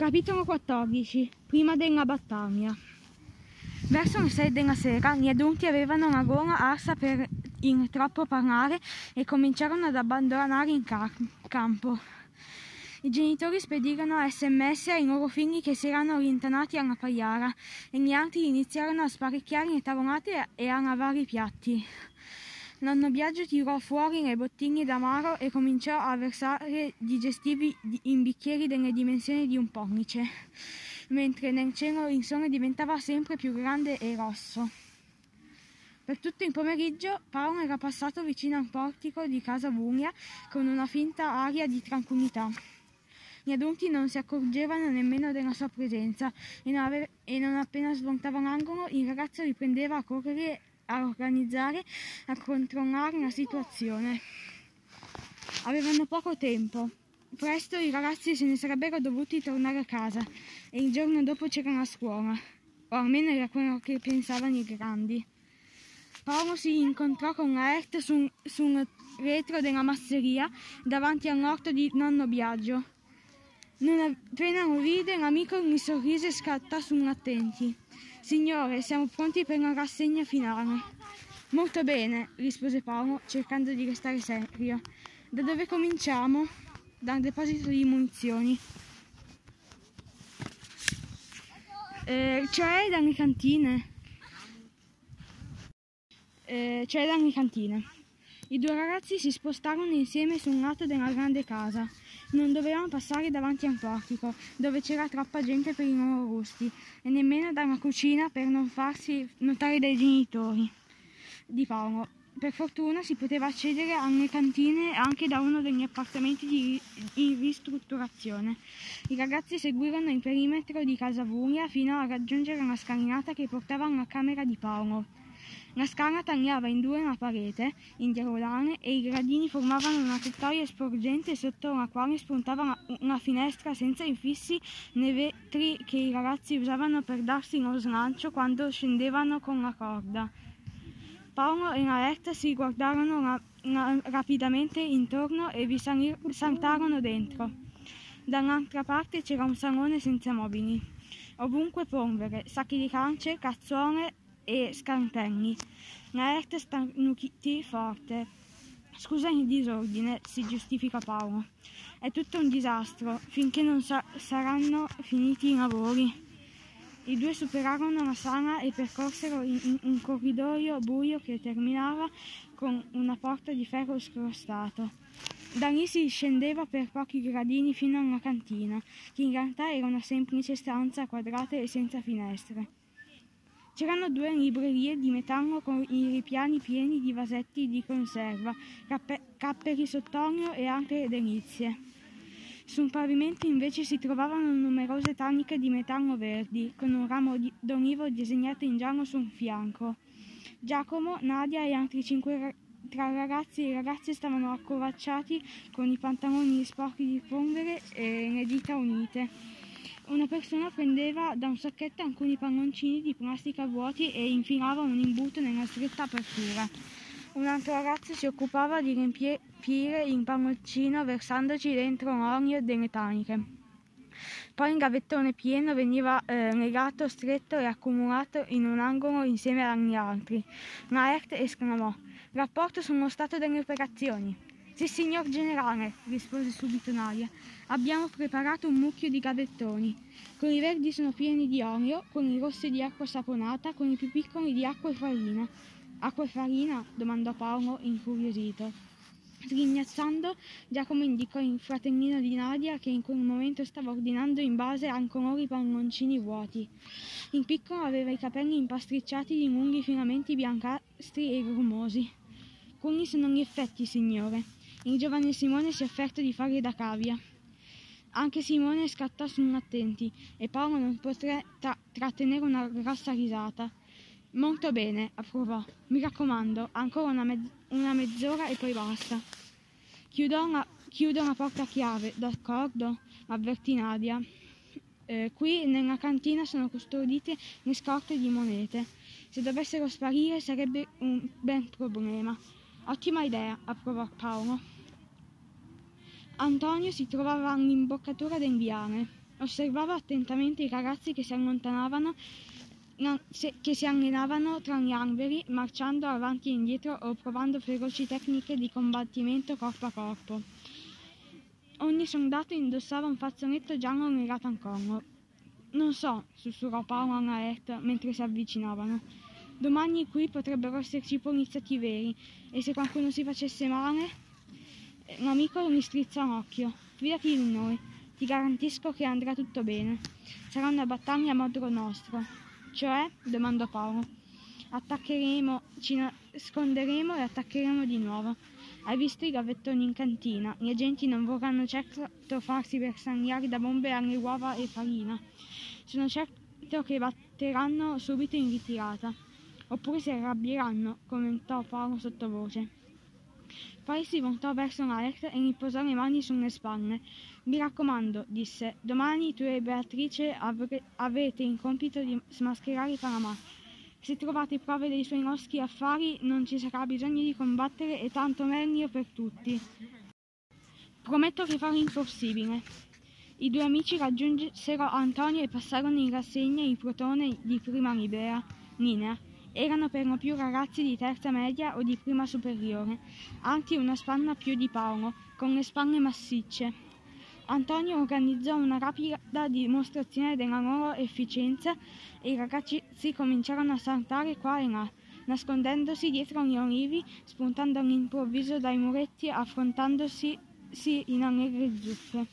Capitolo 14 Prima della battaglia Verso le sei della sera gli adulti avevano la gola arsa per il troppo parlare e cominciarono ad abbandonare il campo. I genitori spedirono sms ai loro figli che si erano rintanati alla pagliara e gli altri iniziarono a sparecchiare le tavolate e a lavare i piatti. Nonno Biagio tirò fuori le bottiglie d'amaro e cominciò a versare digestivi in bicchieri delle dimensioni di un pollice, mentre nel cielo il sole diventava sempre più grande e rosso. Per tutto il pomeriggio Paolo era passato vicino al portico di casa Bulia con una finta aria di tranquillità. Gli adulti non si accorgevano nemmeno della sua presenza e non, e non appena svoltava l'angolo il ragazzo riprendeva a correre a organizzare, a controllare la situazione. Avevano poco tempo. Presto i ragazzi se ne sarebbero dovuti tornare a casa e il giorno dopo c'era la scuola, o almeno era quello che pensavano i grandi. Paolo si incontrò con Laert su, sul retro della masseria davanti all'orto di nonno Biagio. Non appena lo vide, l'amico gli sorrise e scattò sull'attenti. Signore, siamo pronti per la rassegna finale. Molto bene, rispose Paolo, cercando di restare serio. Da dove cominciamo? Dal deposito di munizioni. Eh, cioè dalle cantine. Eh, cioè dalle cantine. I due ragazzi si spostarono insieme su un lato della grande casa. Non dovevano passare davanti a un portico, dove c'era troppa gente per i loro gusti, e nemmeno dalla cucina per non farsi notare dai genitori di Paolo. Per fortuna si poteva accedere alle cantine anche da uno degli appartamenti di, in ristrutturazione. I ragazzi seguirono il perimetro di casa Vuria fino a raggiungere la scalinata che portava alla camera di Paolo. La scala tagliava in due la parete, in diagonale, e i gradini formavano una tettoia sporgente sotto la quale spuntava una finestra senza infissi nei vetri che i ragazzi usavano per darsi lo slancio quando scendevano con la corda. Paolo e Laetta si guardarono la, la, rapidamente intorno e vi salir, saltarono dentro. Dall'altra parte c'era un salone senza mobili. Ovunque polvere, sacchi di cance, cazzone e scantelli. Laerte starnutì forte. Scusa il disordine, si giustifica Paolo. È tutto un disastro, finché non sa- saranno finiti i lavori. I due superarono la sala e percorsero un corridoio buio che terminava con una porta di ferro scrostato. Da lì si scendeva per pochi gradini fino alla cantina, che in realtà era una semplice stanza quadrata e senza finestre. C'erano due librerie di metallo con i ripiani pieni di vasetti di conserva, cappe- capperi sott'olio e altre delizie. Sul pavimento invece si trovavano numerose taniche di metallo verdi, con un ramo d'olivo disegnato in giallo sul fianco. Giacomo, Nadia e altri cinque ra- tra ragazzi e ragazze stavano accovacciati con i pantaloni sporchi di polvere e le dita unite. Una persona prendeva da un sacchetto alcuni palloncini di plastica vuoti e infilava un imbuto nella stretta apertura. Un altro ragazzo si occupava di riempire il palloncino versandoci dentro l'olio delle taniche. Poi il gavettone pieno veniva eh, legato stretto e accumulato in un angolo insieme agli altri. Laert esclamò: Rapporto sullo stato delle operazioni. Sì, signor generale, rispose subito Nadia. Abbiamo preparato un mucchio di gavettoni. Quelli verdi sono pieni di olio, quelli rossi di acqua saponata, quelli più piccoli di acqua e farina. Acqua e farina? domandò Paolo, incuriosito. Sghignazzando, Giacomo indicò il fratellino di Nadia che in quel momento stava ordinando in base a colori palloncini vuoti. Il piccolo aveva i capelli impastricciati di lunghi filamenti biancastri e grumosi. Quelli sono gli effetti, signore. Il giovane Simone si è offerto di farli da cavia. Anche Simone scattò sull'attenti e Paolo non poté tra- trattenere una grossa risata. Molto bene, approvò. Mi raccomando, ancora una, mezz- una mezz'ora e poi basta. Chiudo la, chiudo la porta a chiave, d'accordo? avvertì Nadia. Eh, qui nella cantina sono custodite le scorte di monete. Se dovessero sparire sarebbe un bel problema. Ottima idea, approvò Paolo. Antonio si trovava all'imboccatura del viale. Osservava attentamente i ragazzi che si allontanavano, che si allenavano tra gli alberi, marciando avanti e indietro o provando feroci tecniche di combattimento corpo a corpo. Ogni soldato indossava un fazzoletto giallo legato al collo. Non so, sussurrò Paolo a Naert mentre si avvicinavano. Domani qui potrebbero esserci poliziotti veri e se qualcuno si facesse male... L'amico mi strizza un occhio. Fidati di noi, ti garantisco che andrà tutto bene. Sarà una battaglia a modo nostro. Cioè? domandò Paolo. Attaccheremo, ci nasconderemo e attaccheremo di nuovo. Hai visto i gavettoni in cantina? Gli agenti non vorranno certo farsi bersagliare da bombe alle uova e farina. Sono certo che batteranno subito in ritirata. Oppure si arrabbieranno, commentò Paolo sottovoce. Poi si voltò verso Alex e gli posò le mani sulle spalle. Mi raccomando, disse, domani tu e Beatrice avre- avete il compito di smascherare Panama. Se trovate prove dei suoi loschi affari non ci sarà bisogno di combattere e tanto meglio per tutti. Prometto che farò l'impossibile. I due amici raggiunsero Antonio e passarono in rassegna il protone di prima libera, linea. Erano per lo più ragazzi di terza media o di prima superiore, alti una spanna più di Paolo, con le spalle massicce. Antonio organizzò una rapida dimostrazione della loro efficienza e i ragazzi cominciarono a saltare qua e là, nascondendosi dietro gli olivi, spuntando all'improvviso dai muretti, affrontandosi in allegre zuffe.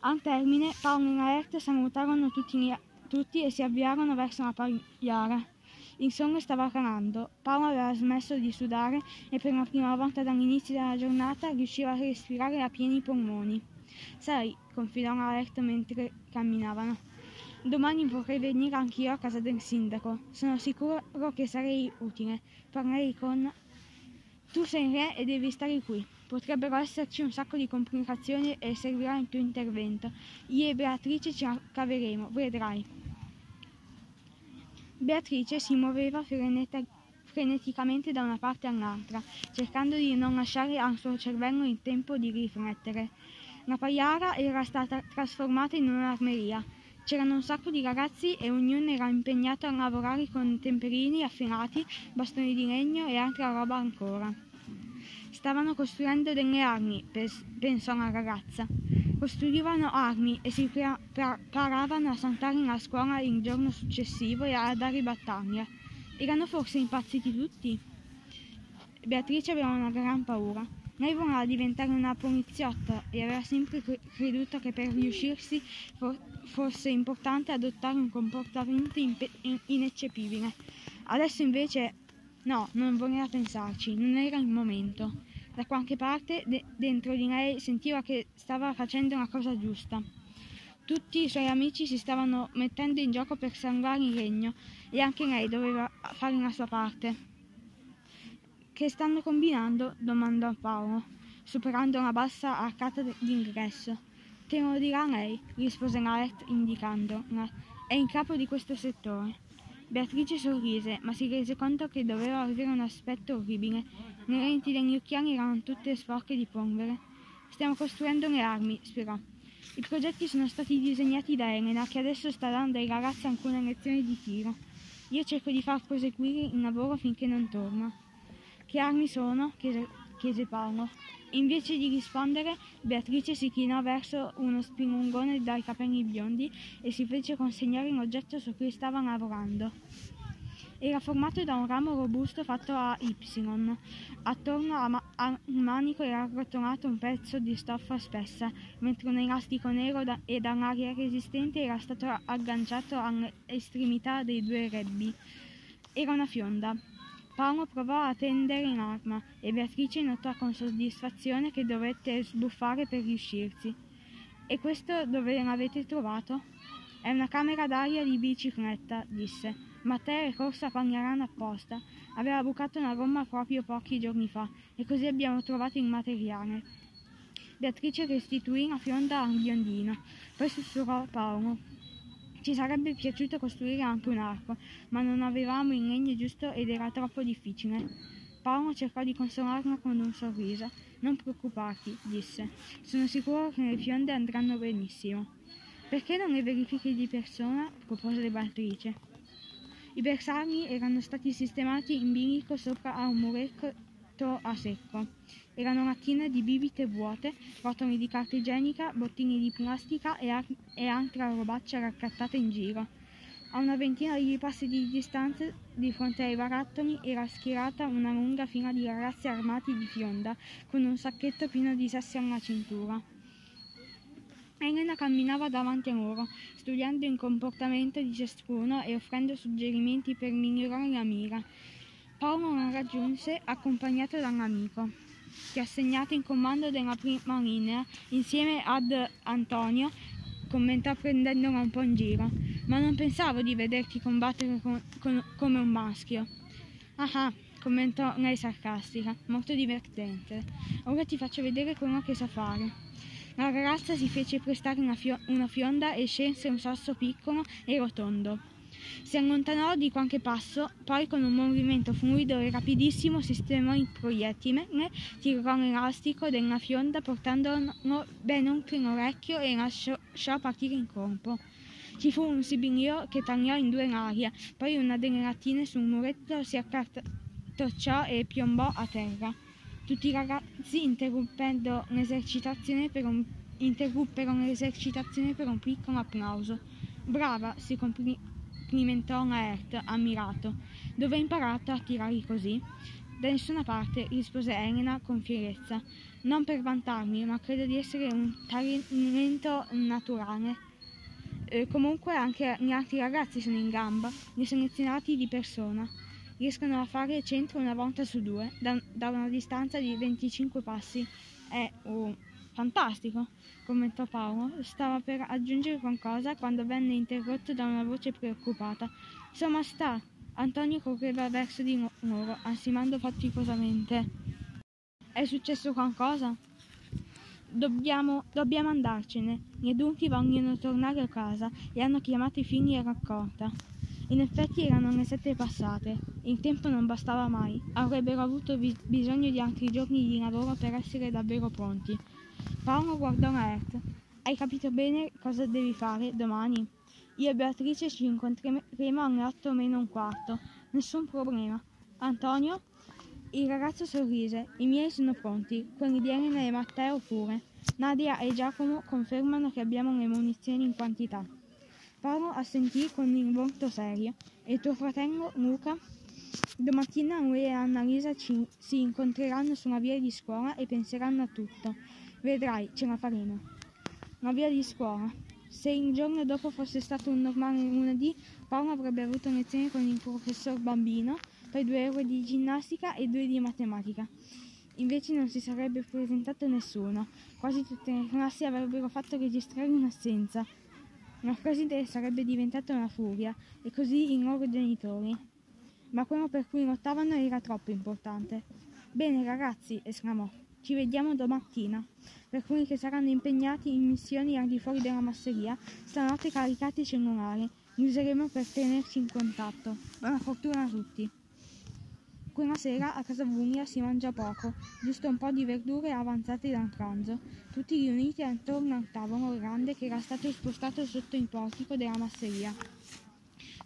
Al termine, Paolo e Laerte salutarono tutti, tutti e si avviarono verso la pagliara. Il sole stava calando, Paolo aveva smesso di sudare e per la prima volta dall'inizio della giornata riusciva a respirare a pieni polmoni. Sai, confidò Alert mentre camminavano, domani vorrei venire anch'io a casa del sindaco. Sono sicuro che sarei utile. Parlerei con... Tu sei re e devi stare qui. Potrebbero esserci un sacco di complicazioni e servirà il tuo intervento. Io e Beatrice ci caveremo, vedrai. Beatrice si muoveva freneta- freneticamente da una parte all'altra, cercando di non lasciare al suo cervello il tempo di riflettere. La pagliara era stata trasformata in un'armeria. C'erano un sacco di ragazzi e ognuno era impegnato a lavorare con temperini affilati, bastoni di legno e altra roba ancora. Stavano costruendo delle armi, pensò la ragazza. Costruivano armi e si preparavano a saltare in scuola il giorno successivo e a dare battaglia. Erano forse impazziti tutti? Beatrice aveva una gran paura. Lei voleva diventare una poliziotta e aveva sempre creduto che per riuscirsi fosse importante adottare un comportamento ineccepibile. Adesso invece no, non voleva pensarci, non era il momento. Da qualche parte de- dentro di lei sentiva che stava facendo una cosa giusta. Tutti i suoi amici si stavano mettendo in gioco per salvare il regno e anche lei doveva fare la sua parte. Che stanno combinando? domandò Paolo, superando una bassa arcata d'ingresso. Te lo dirà lei, rispose Laet indicandola. È in capo di questo settore. Beatrice sorrise, ma si rese conto che doveva avere un aspetto orribile. Le lenti degli occhiali erano tutte sporche di polvere. Stiamo costruendo le armi, spiegò. I progetti sono stati disegnati da Elena, che adesso sta dando ai ragazzi alcune lezioni di tiro. Io cerco di far proseguire il lavoro finché non torna. Che armi sono? chiese, chiese Paolo. Invece di rispondere, Beatrice si chinò verso uno spilungone dai capelli biondi e si fece consegnare l'oggetto su cui stava lavorando. Era formato da un ramo robusto fatto a Y. Attorno a ma- al manico era arrotolato un pezzo di stoffa spessa, mentre un elastico nero da- e dall'aria resistente era stato agganciato alle estremità dei due rebbi. Era una fionda. Paolo provò a tendere in arma e Beatrice notò con soddisfazione che dovette sbuffare per riuscirci. E questo dove l'avete trovato? È una camera d'aria di bicicletta, disse. Matteo è corso a Pagliarano apposta. Aveva bucato una gomma proprio pochi giorni fa e così abbiamo trovato il materiale. Beatrice restituì la fionda al biondino, poi sussurrò Paolo. Ci sarebbe piaciuto costruire anche un arco, ma non avevamo il legno giusto ed era troppo difficile. Paolo cercò di consolarla con un sorriso. Non preoccuparti, disse. Sono sicuro che le fionde andranno benissimo. Perché non le verifiche di persona? propose Beatrice. I bersagli erano stati sistemati in bilico sopra a un muretto a secco. Erano lattine di bibite vuote, rotoli di carta igienica, bottini di plastica e, a- e altra robaccia raccattata in giro. A una ventina di passi di distanza, di fronte ai barattoli, era schierata una lunga fila di ragazzi armati di fionda, con un sacchetto pieno di sassi alla cintura. Elena camminava davanti a loro, studiando il comportamento di ciascuno e offrendo suggerimenti per migliorare la mira. Paolo la raggiunse accompagnato da un amico, che assegnato in comando della prima linea, insieme ad Antonio, commentò prendendola un po' in giro. Ma non pensavo di vederti combattere con- con- come un maschio. Ah ah, commentò lei sarcastica, molto divertente. Ora ti faccio vedere quello che so fare. La ragazza si fece prestare una, fio- una fionda e scelse un sasso piccolo e rotondo. Si allontanò di qualche passo, poi con un movimento fluido e rapidissimo sistemò il proiettile, tirò l'elastico della fionda portandolo ben oltre l'orecchio e lasciò partire in corpo. Ci fu un sibilio che tagliò in due l'aria, poi una delle lattine sul muretto si accartocciò e piombò a terra. Tutti i ragazzi interrompendo l'esercitazione per un, interruppero l'esercitazione per un piccolo applauso. Brava, si complimentò Laert, ammirato. Dove hai imparato a tirare così? Da nessuna parte, rispose Elena con fierezza. Non per vantarmi, ma credo di essere un talento naturale. Eh, comunque anche gli altri ragazzi sono in gamba, li selezionati di persona riescono a fare centro una volta su due, da, da una distanza di 25 passi. È oh, fantastico, commentò Paolo. Stava per aggiungere qualcosa quando venne interrotto da una voce preoccupata. Insomma, sta. Antonio correva verso di loro, ansimando faticosamente. È successo qualcosa? Dobbiamo, dobbiamo andarcene. Gli adulti vogliono tornare a casa e hanno chiamato i figli a raccolta. In effetti erano le sette passate. Il tempo non bastava mai. Avrebbero avuto bis- bisogno di altri giorni di lavoro per essere davvero pronti. Paolo guardò Laert. Hai capito bene cosa devi fare domani? Io e Beatrice ci incontreremo alle otto meno un quarto. Nessun problema. Antonio? Il ragazzo sorrise. I miei sono pronti, quelli di Elena e Matteo pure. Nadia e Giacomo confermano che abbiamo le munizioni in quantità. Paolo assentì con il volto serio. E tuo fratello Luca? Domattina lui e Annalisa ci, si incontreranno sulla via di scuola e penseranno a tutto. Vedrai, ce la faremo. La via di scuola. Se il giorno dopo fosse stato un normale lunedì, Paolo avrebbe avuto lezione con il professor Bambino, poi due ore di ginnastica e due di matematica. Invece non si sarebbe presentato nessuno. Quasi tutte le classi avrebbero fatto registrare un'assenza. La preside sarebbe diventata una furia, e così i loro genitori. Ma quello per cui lottavano era troppo importante. Bene ragazzi, esclamò, ci vediamo domattina. Per quelli che saranno impegnati in missioni al di fuori della masseria, stanotte caricate i cellulari. Li useremo per tenerci in contatto. Buona fortuna a tutti. Quella sera a casa Vunia si mangia poco, giusto un po' di verdure avanzate dal pranzo, tutti riuniti attorno al tavolo grande che era stato spostato sotto il portico della masseria.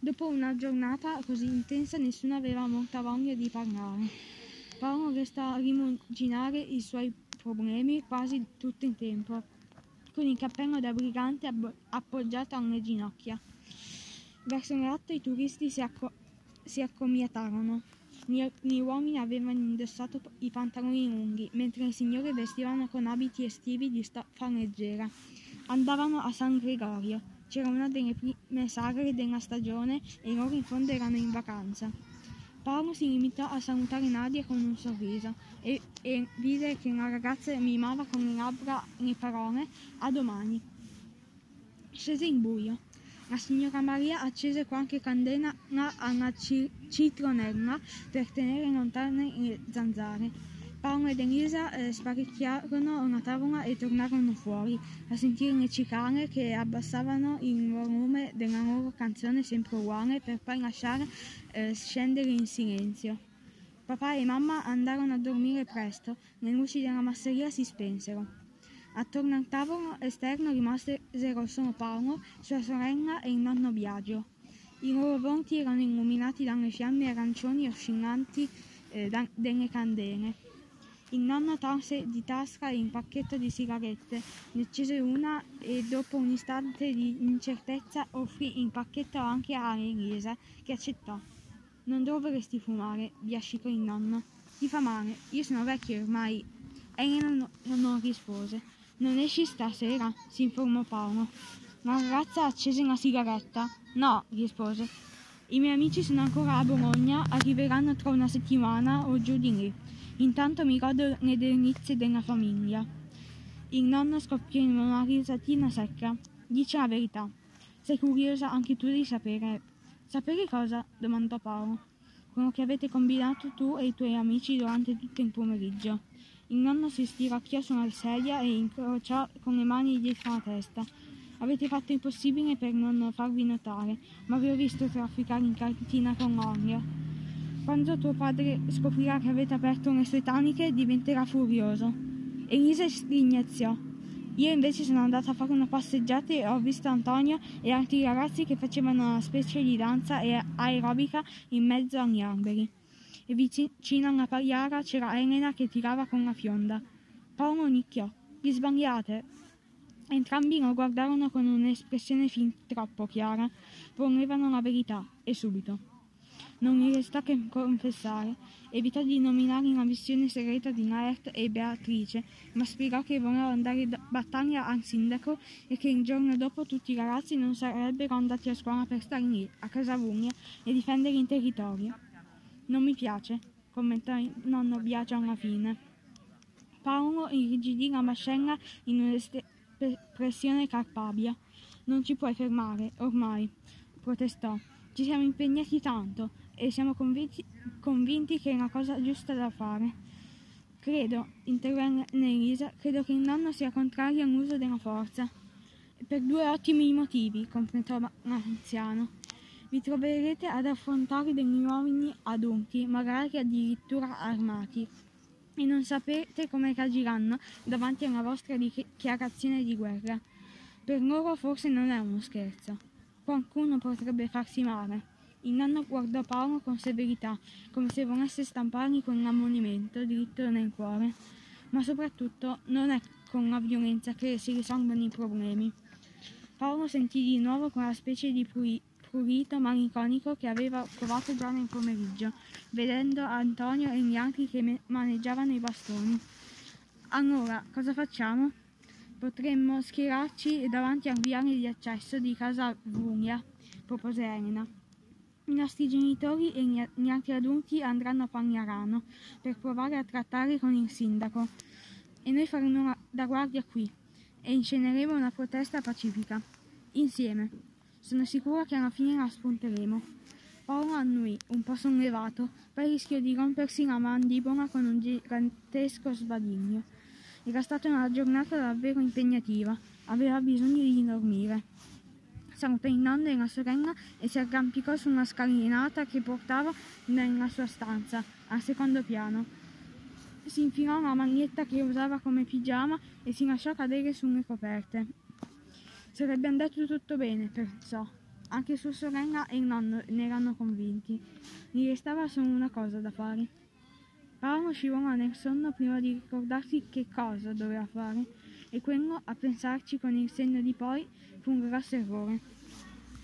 Dopo una giornata così intensa nessuno aveva molta voglia di parlare. Paolo restò a rimuginare i suoi problemi quasi tutto il tempo, con il cappello da brigante appoggiato alle ginocchia. Verso le otto i turisti si, acco- si accomiatarono. Gli, gli uomini avevano indossato i pantaloni lunghi, mentre le signore vestivano con abiti estivi di stoffa leggera. Andavano a San Gregorio. C'era una delle prime sagre della stagione e loro in fondo erano in vacanza. Paolo si limitò a salutare Nadia con un sorriso e, e vide che la ragazza mimava con le labbra le parole a domani. Scese in buio. La signora Maria accese qualche candela alla ci- citronella per tenere lontane le zanzare. Paolo ed Elisa eh, sparecchiarono la tavola e tornarono fuori a sentire le cicale che abbassavano il volume della loro canzone sempre uguale per poi lasciare eh, scendere in silenzio. Papà e mamma andarono a dormire presto, le luci della masseria si spensero. Attorno al tavolo esterno rimasero solo Paolo, sua sorella e il nonno Biagio. I loro volti erano illuminati dalle fiamme arancioni oscillanti eh, da, delle candele. Il nonno tolse di tasca il pacchetto di sigarette, ne accese una e dopo un istante di incertezza offrì il pacchetto anche a Elisa, che accettò. Non dovresti fumare, biascicò il nonno. Ti fa male, io sono vecchio ormai. Elena no, non rispose. Non esci stasera? si informò Paolo. La ragazza accese una sigaretta. No, rispose. I miei amici sono ancora a Bologna, arriveranno tra una settimana o giù di lì. Intanto mi godo le delizie della famiglia. Il nonno scoppiò in una risatina secca. Dice la verità. Sei curiosa anche tu di sapere. Sapere cosa? domandò Paolo. Quello che avete combinato tu e i tuoi amici durante tutto il pomeriggio. Il nonno si stiracchiò su una sedia e incrociò con le mani dietro la testa. Avete fatto il possibile per non farvi notare, ma vi ho visto trafficare in cantina con Olio. Quando tuo padre scoprirà che avete aperto le sue taniche, diventerà furioso. Elisa ringhiazziò. Io invece sono andata a fare una passeggiata e ho visto Antonio e altri ragazzi che facevano una specie di danza aerobica in mezzo agli alberi. E vicino alla pagliara c'era Elena che tirava con la fionda. Paolo nicchiò. Vi sbagliate. Entrambi lo guardarono con un'espressione fin troppo chiara. Volevano la verità, e subito. Non gli restò che confessare. Evitò di nominare la missione segreta di Naert e Beatrice, ma spiegò che voleva andare in battaglia al sindaco e che il giorno dopo tutti i ragazzi non sarebbero andati a scuola per stare lì, a casa Vugna, e difendere il territorio. Non mi piace, commentò il nonno Biagio alla fine. Paolo irrigidì la mascella in un'espressione carpabia. Non ci puoi fermare, ormai, protestò. Ci siamo impegnati tanto e siamo convinti, convinti che è una cosa giusta da fare. Credo, intervenne Elisa, credo che il nonno sia contrario all'uso della forza. Per due ottimi motivi, completò l'anziano. Vi troverete ad affrontare degli uomini adulti, magari addirittura armati, e non sapete come reagiranno davanti alla vostra dichiarazione di guerra. Per loro forse non è uno scherzo. Qualcuno potrebbe farsi male. Il nonno guardò Paolo con severità, come se volesse stampargli con un ammonimento dritto nel cuore. Ma soprattutto non è con la violenza che si risolvono i problemi. Paolo sentì di nuovo quella specie di prurito malinconico che aveva provato già nel pomeriggio, vedendo Antonio e gli altri che maneggiavano i bastoni. Allora, cosa facciamo? Potremmo schierarci davanti al viale di accesso di casa Vuglia, propose Elena. I nostri genitori e gli altri adulti andranno a Pagnarano per provare a trattare con il sindaco e noi faremo da guardia qui e insceneremo una protesta pacifica. Insieme. Sono sicura che alla fine la spunteremo. Paolo annui, un po' sollevato, poi rischiò di rompersi la mandibola con un gigantesco sbadiglio. Era stata una giornata davvero impegnativa, aveva bisogno di dormire salutò il nonno e la sorella e si arrampicò su una scalinata che portava nella sua stanza, al secondo piano. Si infilò la maglietta che usava come pigiama e si lasciò cadere sulle coperte. Sarebbe andato tutto bene, pensò. Anche sua sorella e il nonno ne erano convinti. Gli restava solo una cosa da fare. Paolo scivolò nel sonno prima di ricordarsi che cosa doveva fare, e quello, a pensarci con il senno di poi, fu un grosso errore.